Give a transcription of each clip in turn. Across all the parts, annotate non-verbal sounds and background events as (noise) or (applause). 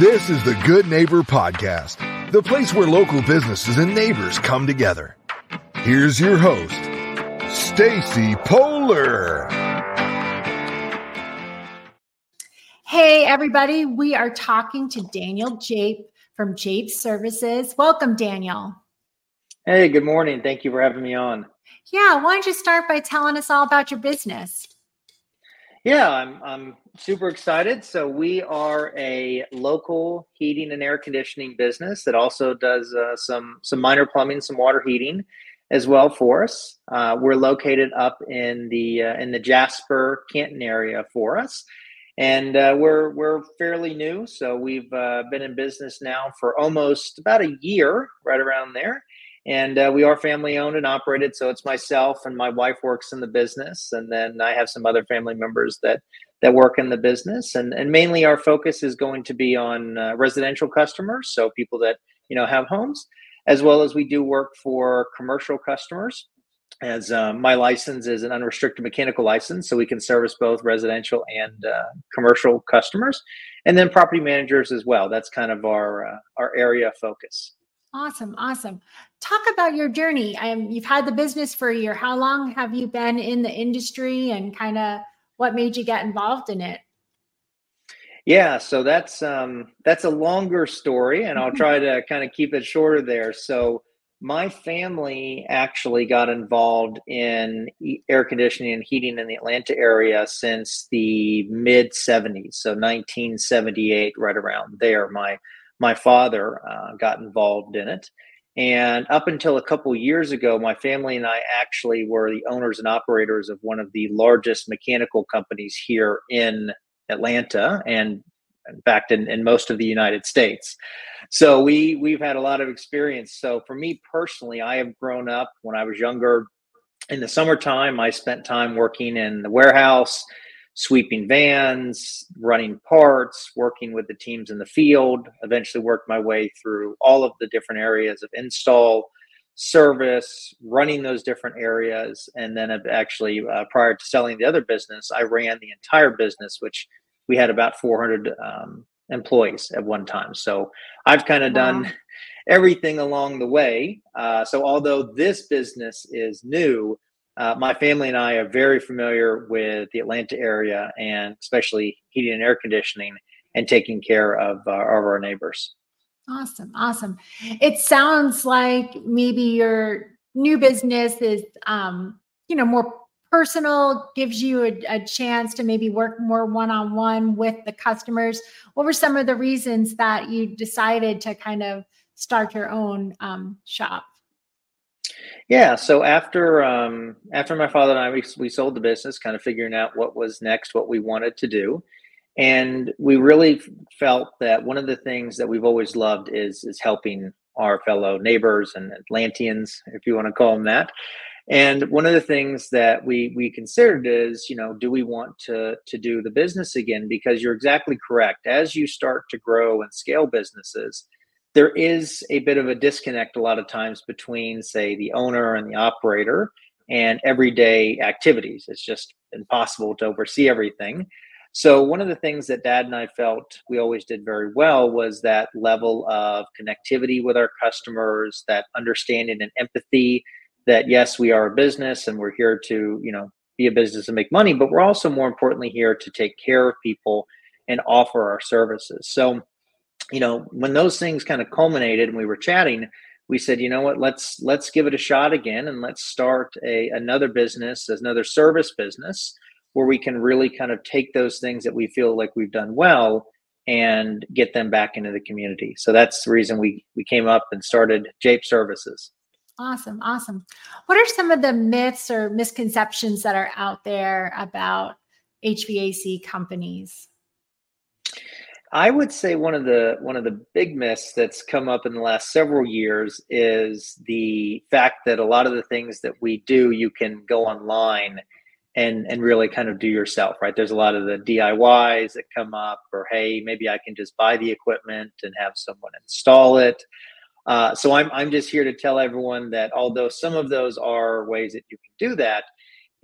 This is the Good Neighbor Podcast, the place where local businesses and neighbors come together. Here's your host, Stacy Polar. Hey, everybody. We are talking to Daniel Jape from Jape Services. Welcome, Daniel. Hey, good morning. Thank you for having me on. Yeah, why don't you start by telling us all about your business? Yeah, I'm I'm super excited. So we are a local heating and air conditioning business that also does uh, some some minor plumbing, some water heating as well for us. Uh, we're located up in the uh, in the Jasper Canton area for us, and uh, we're we're fairly new. So we've uh, been in business now for almost about a year, right around there and uh, we are family owned and operated so it's myself and my wife works in the business and then i have some other family members that that work in the business. And and mainly our focus is going to be on uh, residential customers so people that you know have homes as well as we do work for commercial customers as uh, my license is an unrestricted mechanical license so we can service both residential and uh, commercial customers. And then property managers as well. That's kind of our uh, our area of focus Awesome, awesome. Talk about your journey. Um, you've had the business for a year. How long have you been in the industry, and kind of what made you get involved in it? Yeah, so that's um, that's a longer story, and I'll try (laughs) to kind of keep it shorter there. So my family actually got involved in air conditioning and heating in the Atlanta area since the mid 70s, so 1978, right around there. My my father uh, got involved in it. And up until a couple years ago, my family and I actually were the owners and operators of one of the largest mechanical companies here in Atlanta and in fact in, in most of the United States. So we we've had a lot of experience. So for me personally, I have grown up when I was younger. In the summertime, I spent time working in the warehouse, sweeping vans, running parts, working with the teams in the field. Eventually, worked my way through all of the different areas of install, service, running those different areas, and then actually uh, prior to selling the other business, I ran the entire business, which we had about 400 um, employees at one time. So I've kind of wow. done everything along the way. Uh, so although this business is new, uh, my family and I are very familiar with the Atlanta area and especially heating and air conditioning and taking care of, uh, of our neighbors. Awesome. Awesome. It sounds like maybe your new business is, um, you know, more personal, gives you a, a chance to maybe work more one on one with the customers. What were some of the reasons that you decided to kind of start your own um, shop? Yeah. So after um, after my father and I we, we sold the business, kind of figuring out what was next, what we wanted to do, and we really felt that one of the things that we've always loved is is helping our fellow neighbors and Atlanteans, if you want to call them that. And one of the things that we we considered is, you know, do we want to to do the business again? Because you're exactly correct. As you start to grow and scale businesses, there is a bit of a disconnect a lot of times between, say, the owner and the operator and everyday activities. It's just impossible to oversee everything. So, one of the things that dad and I felt we always did very well was that level of connectivity with our customers, that understanding and empathy that, yes, we are a business and we're here to, you know, be a business and make money, but we're also more importantly here to take care of people and offer our services. So, you know, when those things kind of culminated and we were chatting, we said, you know what, let's let's give it a shot again and let's start a another business, another service business where we can really kind of take those things that we feel like we've done well and get them back into the community. So that's the reason we we came up and started Jape Services. Awesome, awesome. What are some of the myths or misconceptions that are out there about HVAC companies? I would say one of the one of the big myths that's come up in the last several years is the fact that a lot of the things that we do you can go online and and really kind of do yourself, right? There's a lot of the DIYs that come up, or hey, maybe I can just buy the equipment and have someone install it. Uh, so I'm I'm just here to tell everyone that although some of those are ways that you can do that,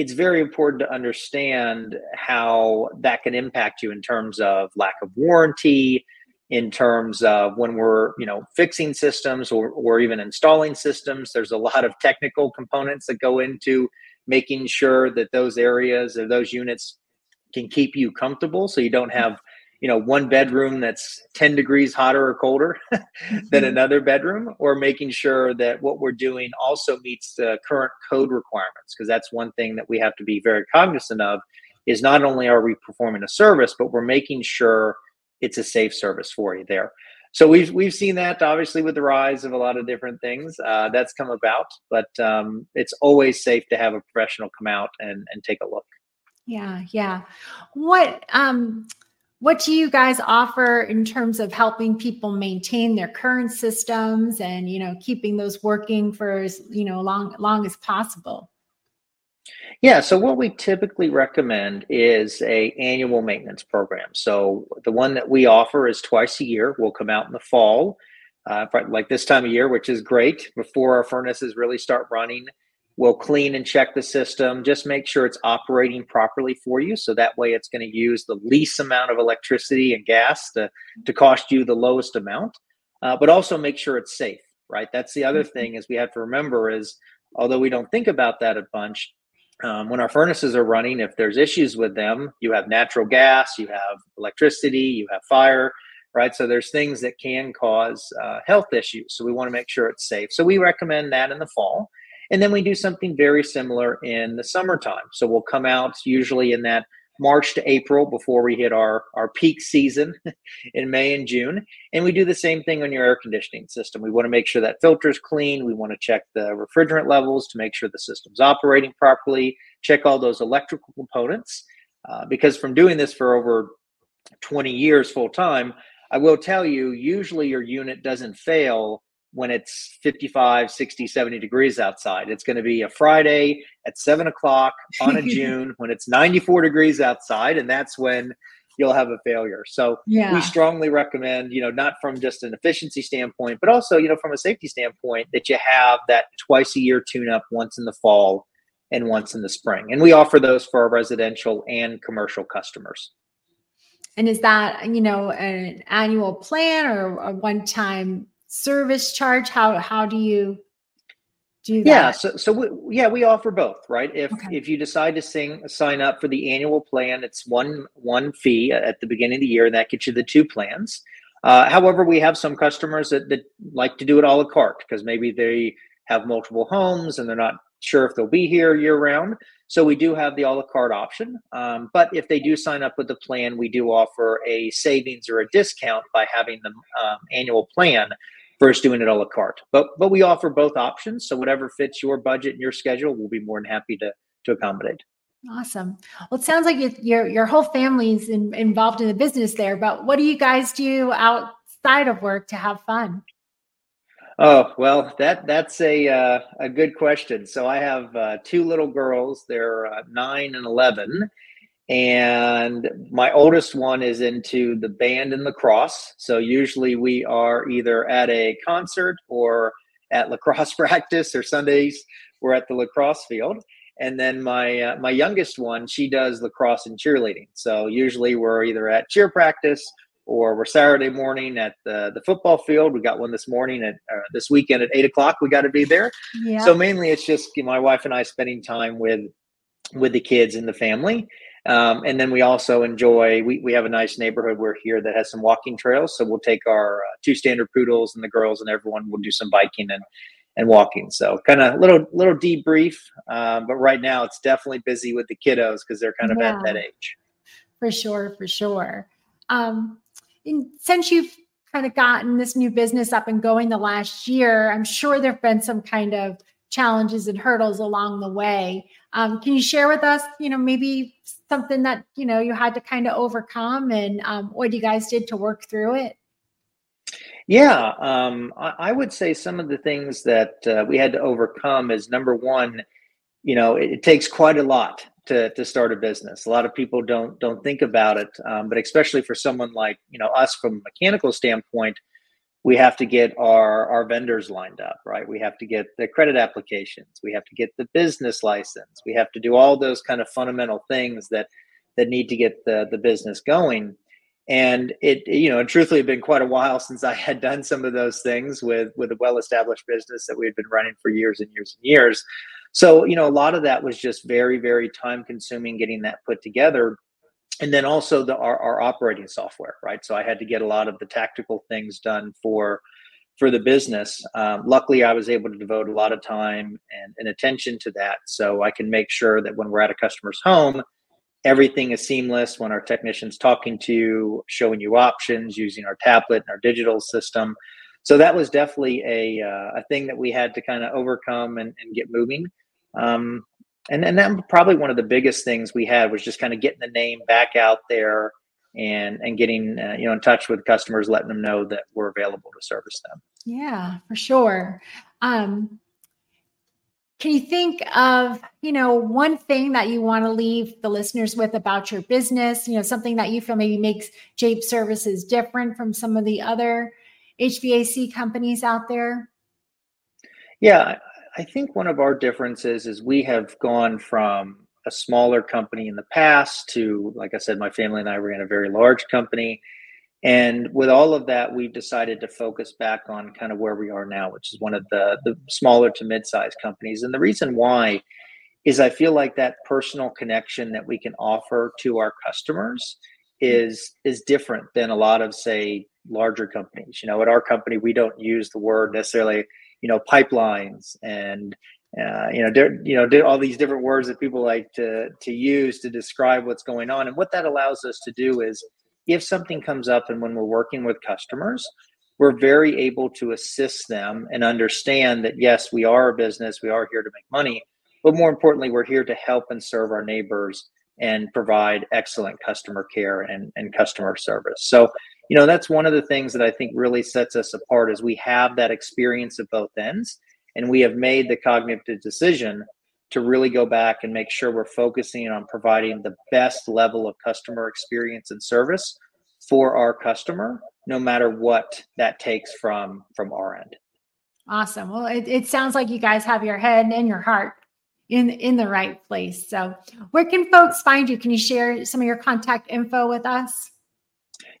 it's very important to understand how that can impact you in terms of lack of warranty in terms of when we're you know fixing systems or, or even installing systems. There's a lot of technical components that go into making sure that those areas or those units can keep you comfortable so you don't have you know one bedroom that's 10 degrees hotter or colder (laughs) than mm-hmm. another bedroom or making sure that what we're doing also meets the current code requirements because that's one thing that we have to be very cognizant of is not only are we performing a service but we're making sure it's a safe service for you there. So we've we've seen that obviously with the rise of a lot of different things uh, that's come about but um, it's always safe to have a professional come out and and take a look. Yeah yeah. What um what do you guys offer in terms of helping people maintain their current systems and you know keeping those working for as you know long long as possible? Yeah so what we typically recommend is a annual maintenance program. So the one that we offer is twice a year. We'll come out in the fall uh, like this time of year which is great before our furnaces really start running We'll clean and check the system, just make sure it's operating properly for you. So that way it's going to use the least amount of electricity and gas to, to cost you the lowest amount, uh, but also make sure it's safe, right? That's the other mm-hmm. thing is we have to remember is, although we don't think about that a bunch, um, when our furnaces are running, if there's issues with them, you have natural gas, you have electricity, you have fire, right? So there's things that can cause uh, health issues. So we want to make sure it's safe. So we recommend that in the fall. And then we do something very similar in the summertime. So we'll come out usually in that March to April before we hit our, our peak season (laughs) in May and June. And we do the same thing on your air conditioning system. We want to make sure that filter is clean. We want to check the refrigerant levels to make sure the system's operating properly, check all those electrical components. Uh, because from doing this for over 20 years full time, I will tell you, usually your unit doesn't fail when it's 55, 60, 70 degrees outside. It's going to be a Friday at seven o'clock on a (laughs) June when it's 94 degrees outside, and that's when you'll have a failure. So yeah. we strongly recommend, you know, not from just an efficiency standpoint, but also, you know, from a safety standpoint, that you have that twice a year tune up once in the fall and once in the spring. And we offer those for our residential and commercial customers. And is that, you know, an annual plan or a one time service charge? How how do you do that? Yeah, so so we, yeah, we offer both, right? If okay. if you decide to sing sign up for the annual plan, it's one one fee at the beginning of the year, and that gets you the two plans. Uh, however, we have some customers that, that like to do it a la carte because maybe they have multiple homes and they're not sure if they'll be here year round. So we do have the a la carte option. Um, but if they do sign up with the plan, we do offer a savings or a discount by having the um, annual plan versus doing it a la carte. But but we offer both options. So whatever fits your budget and your schedule, we'll be more than happy to to accommodate. Awesome. Well, it sounds like your your whole family's in, involved in the business there. But what do you guys do outside of work to have fun? Oh well, that that's a uh, a good question. So I have uh, two little girls. They're uh, nine and eleven, and my oldest one is into the band and lacrosse. So usually we are either at a concert or at lacrosse (laughs) practice, or Sundays we're at the lacrosse field. And then my uh, my youngest one, she does lacrosse and cheerleading. So usually we're either at cheer practice or we're Saturday morning at the, the football field. We got one this morning at uh, this weekend at eight o'clock. We got to be there. Yeah. So mainly it's just my wife and I spending time with with the kids and the family. Um, and then we also enjoy, we, we have a nice neighborhood we're here that has some walking trails. So we'll take our uh, two standard poodles and the girls and everyone will do some biking and, and walking. So kind of little, little debrief. Um, but right now it's definitely busy with the kiddos because they're kind of yeah, at that age. For sure. For sure. Um, since you've kind of gotten this new business up and going the last year, I'm sure there've been some kind of challenges and hurdles along the way. Um, can you share with us, you know, maybe something that you know you had to kind of overcome, and um, what you guys did to work through it? Yeah, um, I, I, would say some of the things that uh, we had to overcome is number one, you know, it, it, takes quite a lot to to start a business. A lot of people don't don't think about it, um, but especially for someone like you know us from a mechanical standpoint, we have to get our our vendors lined up right? We have to get the credit applications. We have to get the business license. We have to do all those kind of fundamental things that that need to get the the business going. And it you know truthfully been quite a while since i had done some of those things with with a well established business that we had been running for years and years and years. So you know a lot of that was just very very time consuming getting that put together and then also the our, our operating software right? So i had to get a lot of the tactical things done for for the business. Um, luckily i was able to devote a lot of time and, and attention to that. So i can make sure that when we're at a customer's home everything is seamless when our technicians talking to you showing you options using our tablet and our digital system. So that was definitely a, uh, a thing that we had to kind of overcome and, and get moving. Um, and and that probably one of the biggest things we had was just kind of getting the name back out there and and getting uh, you know in touch with customers letting them know that we're available to service them yeah for sure um, can you think of, you know, one thing that you want to leave the listeners with about your business? You know, something that you feel maybe makes Jape Services different from some of the other HVAC companies out there? Yeah, I think one of our differences is we have gone from a smaller company in the past to, like I said, my family and I ran a very large company. And with all of that, we've decided to focus back on kind of where we are now, which is one of the, the smaller to mid-sized companies. And the reason why is I feel like that personal connection that we can offer to our customers is is different than a lot of say larger companies. You know, at our company, we don't use the word necessarily, you know, pipelines and uh, you know, you know, all these different words that people like to to use to describe what's going on. And what that allows us to do is if something comes up and when we're working with customers, we're very able to assist them and understand that yes, we are a business, we are here to make money, but more importantly, we're here to help and serve our neighbors and provide excellent customer care and, and customer service. So, you know, that's one of the things that I think really sets us apart is we have that experience at both ends and we have made the cognitive decision to really go back and make sure we're focusing on providing the best level of customer experience and service for our customer no matter what that takes from from our end. Awesome. Well it, it sounds like you guys have your head and your heart in in the right place. So where can folks find you? Can you share some of your contact info with us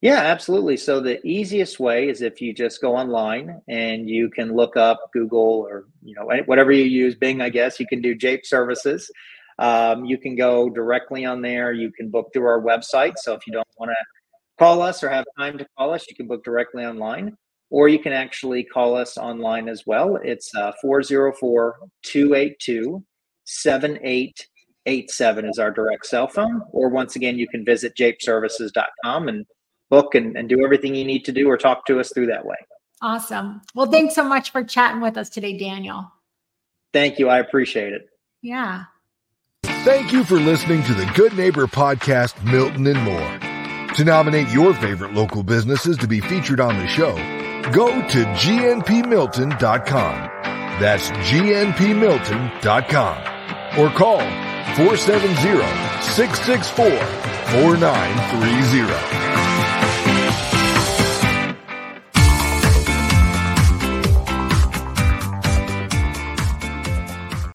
yeah, absolutely. So the easiest way is if you just go online and you can look up Google or you know whatever you use, Bing, I guess you can do Jape services. Um, you can go directly on there. You can book through our website. So if you don't want to call us or have time to call us, you can book directly online, or you can actually call us online as well. It's uh, 404 282 7887 is our direct cell phone. Or once again, you can visit japeservices.com and book and, and do everything you need to do or talk to us through that way. Awesome. Well, thanks so much for chatting with us today, Daniel. Thank you. I appreciate it. Yeah. Thank you for listening to the Good Neighbor Podcast, Milton and more. To nominate your favorite local businesses to be featured on the show, go to gnpmilton.com. That's gnpmilton.com or call 470 664 4930.